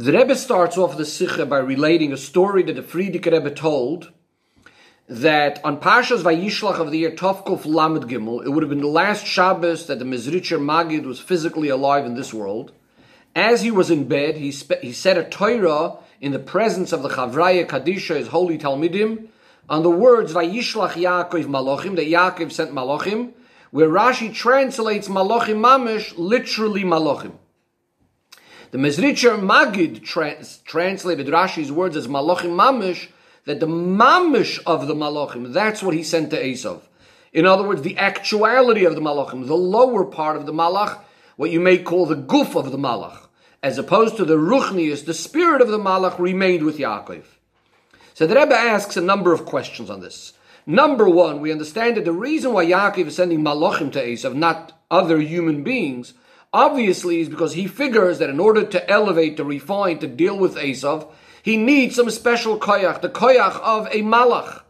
The Rebbe starts off the Sikha by relating a story that the Frierdiker Rebbe told that on Pashas Vayishlach of the year Tovkuf Lamed Gimel, it would have been the last Shabbos that the Mizritcher Magid was physically alive in this world. As he was in bed, he, spe- he said a Torah in the presence of the Chavraya Kadisha, his holy Talmidim, on the words Vayishlach Yaakov Malachim, that Yaakov sent Malachim, where Rashi translates Malachim Mamish literally Malachim. The Mizritcher Magid trans- translated Rashi's words as Malachim Mamish, that the mamish of the malachim, that's what he sent to Esav. In other words, the actuality of the malachim, the lower part of the malach, what you may call the guf of the malach, as opposed to the ruchnius, the spirit of the malach remained with Yaakov. So the Rebbe asks a number of questions on this. Number one, we understand that the reason why Yaakov is sending malachim to Esav, not other human beings, obviously is because he figures that in order to elevate, to refine, to deal with Esav, he needs some special koyach, the koyach of a malach.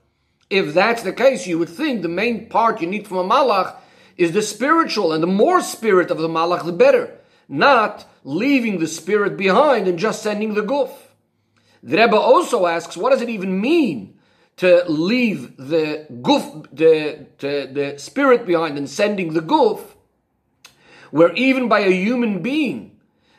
If that's the case, you would think the main part you need from a malach is the spiritual, and the more spirit of the malach, the better. Not leaving the spirit behind and just sending the guf. The Rebbe also asks, what does it even mean to leave the guf, the, the, the spirit behind and sending the guf, where even by a human being,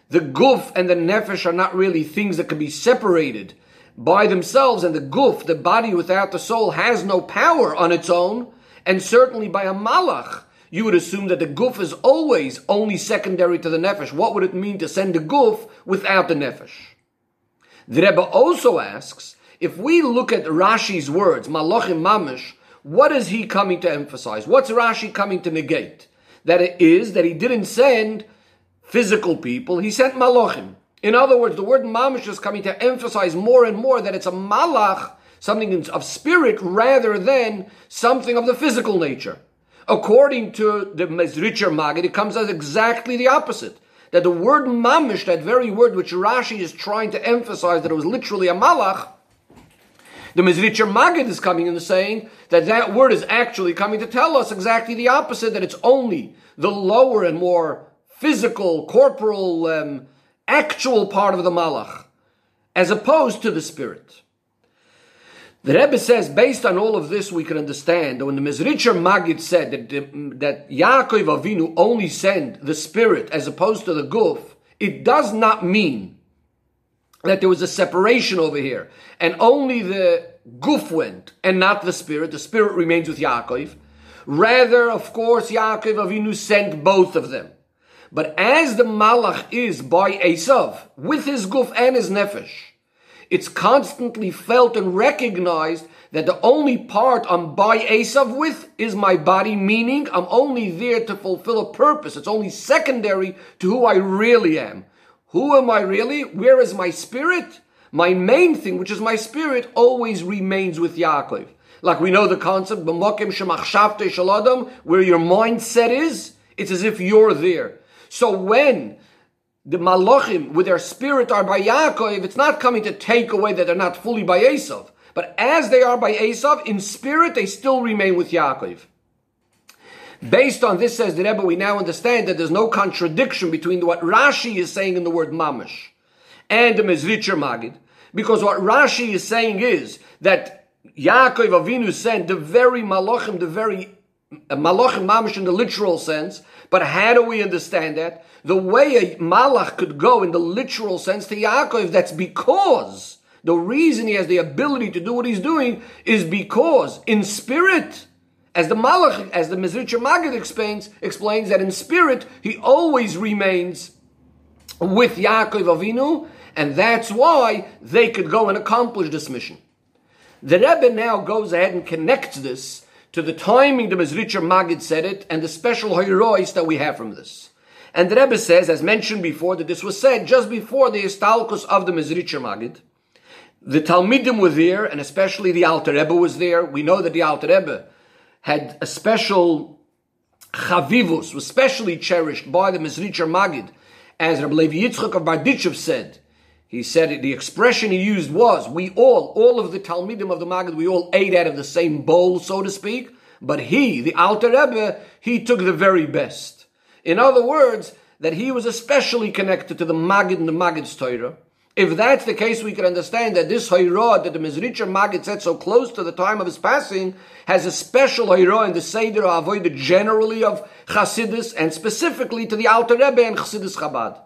the guf and the nefesh are not really things that can be separated by themselves, and the guf, the body without the soul, has no power on its own, and certainly by a malach, you would assume that the guf is always only secondary to the nefesh. What would it mean to send the guf without the nefesh? The Rebbe also asks, if we look at Rashi's words, malachim mamish, what is he coming to emphasize? What's Rashi coming to negate? That it is that he didn't send physical people, he sent malachim. In other words, the word mamish is coming to emphasize more and more that it's a malach, something of spirit, rather than something of the physical nature. According to the Mezritcher Magid, it comes as exactly the opposite. That the word mamish, that very word which Rashi is trying to emphasize that it was literally a malach, the Mezritcher Magid is coming and saying that that word is actually coming to tell us exactly the opposite, that it's only the lower and more physical, corporal, um, actual part of the malach, as opposed to the spirit. The Rebbe says, based on all of this, we can understand that when the Mezritcher Magid said that, that Yaakov Avinu only sent the spirit as opposed to the guf, it does not mean that there was a separation over here, and only the guf went and not the spirit. The spirit remains with Yaakov. Rather, of course, Yaakov Avinu sent both of them. But as the Malach is by Esav, with his guf and his nefesh, it's constantly felt and recognized that the only part I'm by Esav with is my body, meaning I'm only there to fulfill a purpose. It's only secondary to who I really am. Who am I really? Where is my spirit? My main thing, which is my spirit, always remains with Yaakov. Like we know the concept, where your mindset is, it's as if you're there. So when the malachim with their spirit are by Yaakov, it's not coming to take away that they're not fully by Esav. But as they are by Esav, in spirit they still remain with Yaakov. Based on this, says the Rebbe, we now understand that there's no contradiction between what Rashi is saying in the word mamish and the Mezritcher Magid, because what Rashi is saying is that Yaakov Avinu sent the very malachim, the very uh, malachim mamish in the literal sense, but how do we understand that? The way a malach could go in the literal sense to Yaakov, that's because the reason he has the ability to do what he's doing is because in spirit, as the malach, as the Mezritcher Magid explains, explains that in spirit he always remains with Yaakov Avinu, and that's why they could go and accomplish this mission. The Rebbe now goes ahead and connects this to the timing the Mezritcher Magid said it and the special herois that we have from this. And the Rebbe says, as mentioned before, that this was said just before the Istalkus of the Mezritcher Magid. The Talmidim were there, and especially the Alter Rebbe was there. We know that the Alter Rebbe had a special chavivus, was specially cherished by the Mezritcher Magid. As Rabbi Levi Yitzchak of Barditchev said, he said the expression he used was, we all, all of the Talmidim of the Magid, we all ate out of the same bowl, so to speak, but he, the Alter Rebbe, he took the very best. In other words, that he was especially connected to the Magid and the Magid's Torah, If that's the case, we can understand that this Hayrah that the Mizritcher Magid said so close to the time of his passing has a special Hayrah in the Seder avoida generally of Chasidus and specifically to the Alter Rebbe and Chasidus Chabad.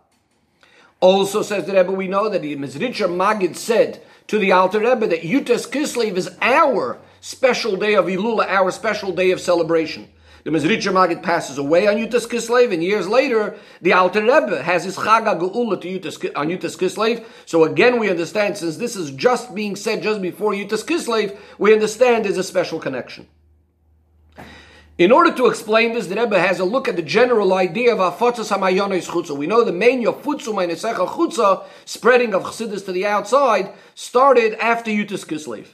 Also says the Rebbe, we know that the Mizritcher Magid said to the Alter Rebbe that Yutas Kislev is our special day of Ilula, our special day of celebration. The Mezritcher Magid passes away on Yutas Kislev, and years later, the Alter Rebbe has his Chag HaGeula to Yutas, on Yutas Kislev. So again, we understand, since this is just being said just before Yutas Kislev, we understand there's a special connection. In order to explain this, the Rebbe has a look at the general idea of Afotzas HaMayonis Chutza. We know the main Yofutzu Mainesecha Chutza, spreading of Chassidus to the outside, started after Yutas Kislev.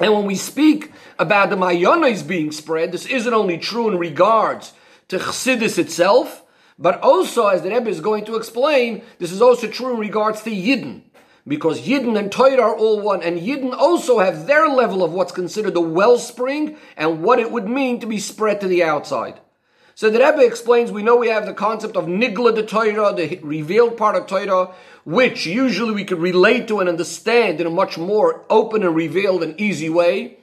And when we speak about the Mayonis being spread, this isn't only true in regards to Chassidus itself, but also, as the Rebbe is going to explain, this is also true in regards to Yidden. Because Yidden and Torah are all one, and Yidden also have their level of what's considered a wellspring and what it would mean to be spread to the outside. So the Rebbe explains, we know we have the concept of Nigla de Torah, the revealed part of Torah, which usually we could relate to and understand in a much more open and revealed and easy way.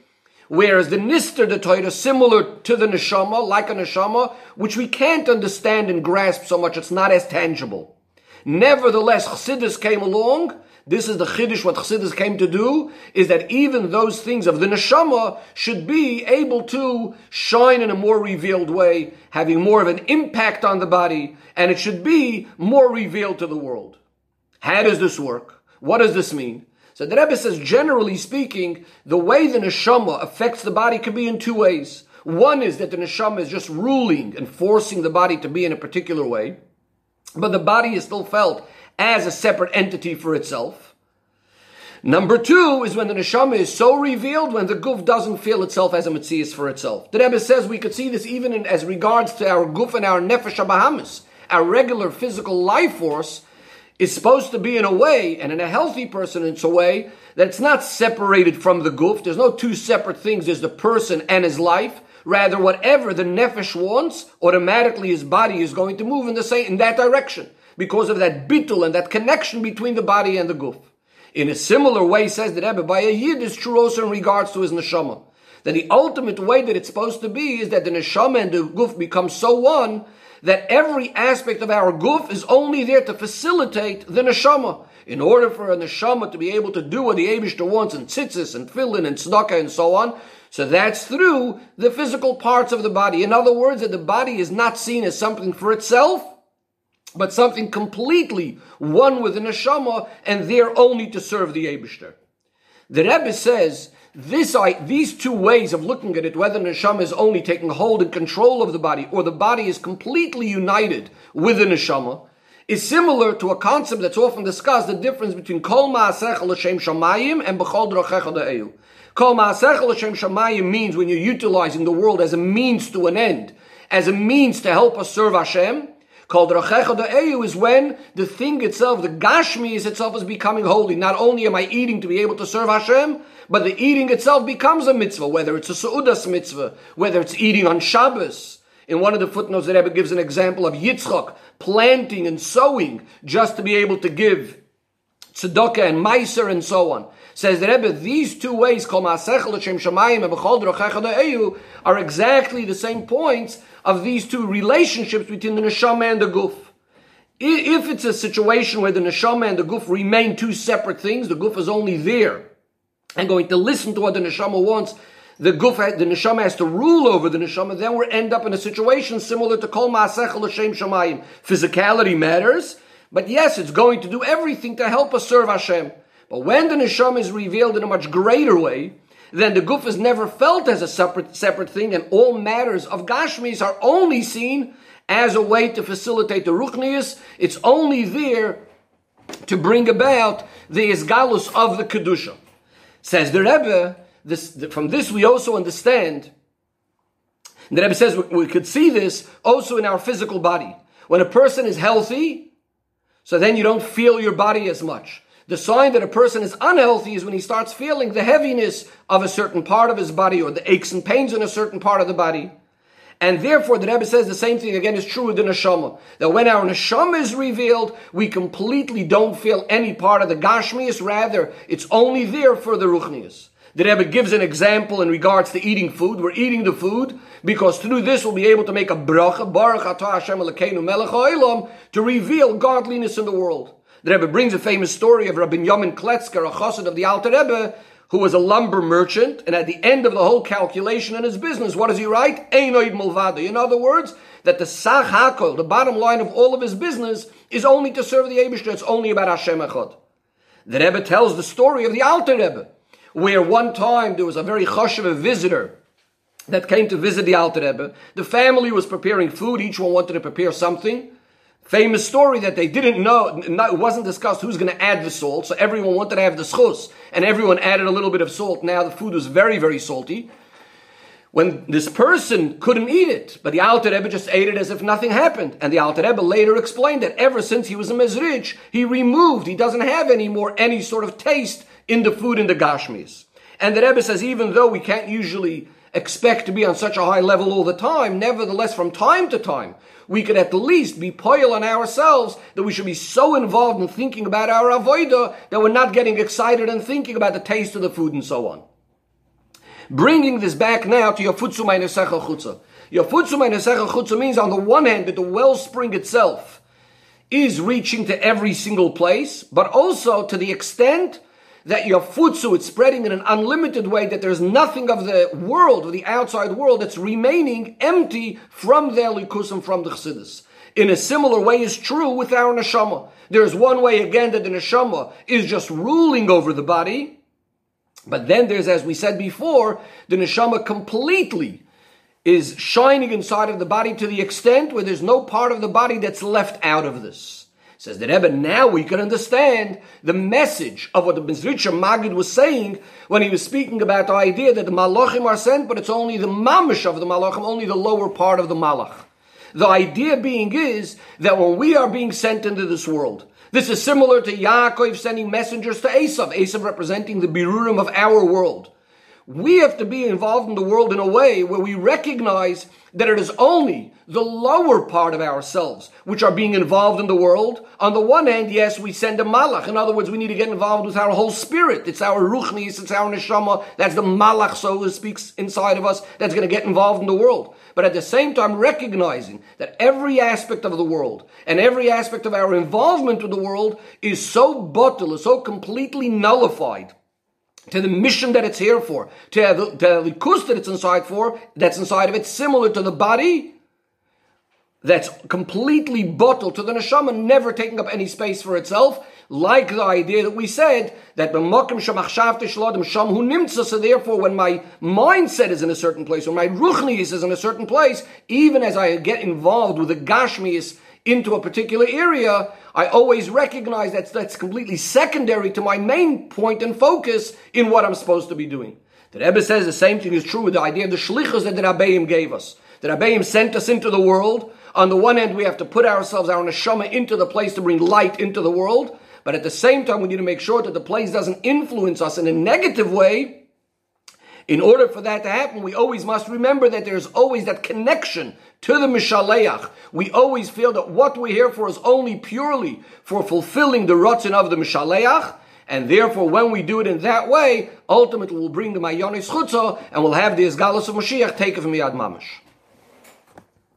Whereas the Nister de Torah, similar to the Neshama, like a Neshama, which we can't understand and grasp so much, it's not as tangible. Nevertheless, Chassidus came along. This is the Chiddush, what Chassidus came to do, is that even those things of the Neshama should be able to shine in a more revealed way, having more of an impact on the body, and it should be more revealed to the world. How does this work? What does this mean? So the Rebbe says, generally speaking, the way the neshama affects the body could be in two ways. One is that the neshama is just ruling and forcing the body to be in a particular way, but the body is still felt as a separate entity for itself. Number two is when the neshama is so revealed when the guf doesn't feel itself as a mitzias for itself. The Rebbe says we could see this even in, as regards to our guf and our nefesh bahamas, our regular physical life force is supposed to be in a way, and in a healthy person, it's a way that it's not separated from the guf. There's no two separate things. There's the person and his life. Rather, whatever the nefesh wants, automatically his body is going to move in the same in that direction because of that bitul and that connection between the body and the guf. In a similar way, says the Rebbe, by a yid is true also in regards to his neshama. That the ultimate way that it's supposed to be is that the neshama and the guf become so one that every aspect of our guf is only there to facilitate the neshama. In order for a neshama to be able to do what the Abishter wants in tzitzis and tefillin and tzedakah and so on, so that's through the physical parts of the body. In other words, that the body is not seen as something for itself, but something completely one with the neshama and there only to serve the Abishter. The Rebbe says this, these two ways of looking at it, whether neshama is only taking hold and control of the body, or the body is completely united with the neshama, is similar to a concept that's often discussed: the difference between kol ma'asech l'shem shamayim and b'chol drochecha de'eu. Kol ma'asech l'shem shamayim means when you're utilizing the world as a means to an end, as a means to help us serve Hashem. Called Rachecha De'eyu is when the thing itself, the Gashmi is itself is becoming holy. Not only am I eating to be able to serve Hashem, but the eating itself becomes a mitzvah, whether it's a Su'udas mitzvah, whether it's eating on Shabbos. In one of the footnotes, the Rebbe gives an example of Yitzchak planting and sowing just to be able to give tzedakah and meiser and so on. Says the Rebbe, these two ways, are exactly the same points of these two relationships between the neshama and the guf. If it's a situation where the neshama and the guf remain two separate things, the guf is only there and going to listen to what the neshama wants, the guf, the neshama has to rule over the neshama, then we end up in a situation similar to kol ma'asech l'shem shamayim. Physicality matters, but yes, it's going to do everything to help us serve Hashem. But when the neshama is revealed in a much greater way, then the guf is never felt as a separate, separate thing, and all matters of Gashmis are only seen as a way to facilitate the Ruchnius. It's only there to bring about the Isgalus of the Kedusha. Says the Rebbe, this, from this we also understand, the Rebbe says we, we could see this also in our physical body. When a person is healthy, so then you don't feel your body as much. The sign that a person is unhealthy is when he starts feeling the heaviness of a certain part of his body or the aches and pains in a certain part of the body. And therefore, the Rebbe says the same thing again is true with the neshama. That when our neshama is revealed, we completely don't feel any part of the gashmias. Rather, it's only there for the ruchnias. The Rebbe gives an example in regards to eating food. We're eating the food because through this we'll be able to make a bracha, baruch atah Hashem Elokeinu melech ha'olam, to reveal godliness in the world. The Rebbe brings a famous story of Rabbi Yamin Kletzker, a chassid of the Alter Rebbe, who was a lumber merchant, and at the end of the whole calculation in his business, what does he write? Ein od milvado. In other words, that the sach hakol, the bottom line of all of his business, is only to serve the Eibushter. It's only about Hashem Echad. The Rebbe tells the story of the Alter Rebbe, where one time there was a very chashiv visitor that came to visit the Alter Rebbe. The family was preparing food. Each one wanted to prepare something. Famous story that they didn't know, it wasn't discussed who's going to add the salt, so everyone wanted to have the schus, and everyone added a little bit of salt. Now the food was very, very salty. When this person couldn't eat it, but the Alter Rebbe just ate it as if nothing happened. And the Alter Rebbe later explained that ever since he was a Mezrich, he removed, he doesn't have any more any sort of taste in the food in the Gashmis. And the Rebbe says even though we can't usually expect to be on such a high level all the time, nevertheless from time to time, we could at least be poil on ourselves that we should be so involved in thinking about our avoida that we're not getting excited and thinking about the taste of the food and so on. Bringing this back now to Yafutzu maayanosecha chutza. Yafutzu maayanosecha chutza means on the one hand that the wellspring itself is reaching to every single place, but also to the extent that your futsu is spreading in an unlimited way, that there's nothing of the world, of the outside world, that's remaining empty from the and from the chassidus. In a similar way is true with our neshama. There's one way again that the neshama is just ruling over the body, but then there's, as we said before, the neshama completely is shining inside of the body to the extent where there's no part of the body that's left out of this. Says the Rebbe, now we can understand the message of what the Mizritcher Magid was saying when he was speaking about the idea that the Malachim are sent, but it's only the mamish of the Malachim, only the lower part of the Malach. The idea being is that when we are being sent into this world, this is similar to Yaakov sending messengers to Esav, Esav representing the Birurim of our world. We have to be involved in the world in a way where we recognize that it is only the lower part of ourselves which are being involved in the world. On the one hand, yes, we send a malach. In other words, we need to get involved with our whole spirit. It's our ruchnis, it's our neshama. That's the malach, so to speak, inside of us that's going to get involved in the world. But at the same time, recognizing that every aspect of the world and every aspect of our involvement with the world is so botel, is so completely nullified to the mission that it's here for, to the, to the kus that it's inside for, that's inside of it, similar to the body, that's completely bottled to the neshama, never taking up any space for itself, like the idea that we said that b'makim shemachshavte shlodim sham hu nimtza. So therefore, when my mindset is in a certain place, when my ruchnius is in a certain place, even as I get involved with the gashmius into a particular area, I always recognize that that's completely secondary to my main point and focus in what I'm supposed to be doing. The Rebbe says the same thing is true with the idea of the shlichus that the Rabbeim gave us. The Rabbeim sent us into the world. On the one hand, we have to put ourselves, our neshama, into the place to bring light into the world. But at the same time, we need to make sure that the place doesn't influence us in a negative way. In order for that to happen, we always must remember that there's always that connection to the Mishaleach. We always feel that what we're here for is only purely for fulfilling the Ratzin of the Mishaleach. And therefore, when we do it in that way, ultimately we'll bring the Mayonis Chutza and we'll have the Esgalos of Mashiach taken from Yad Mamash.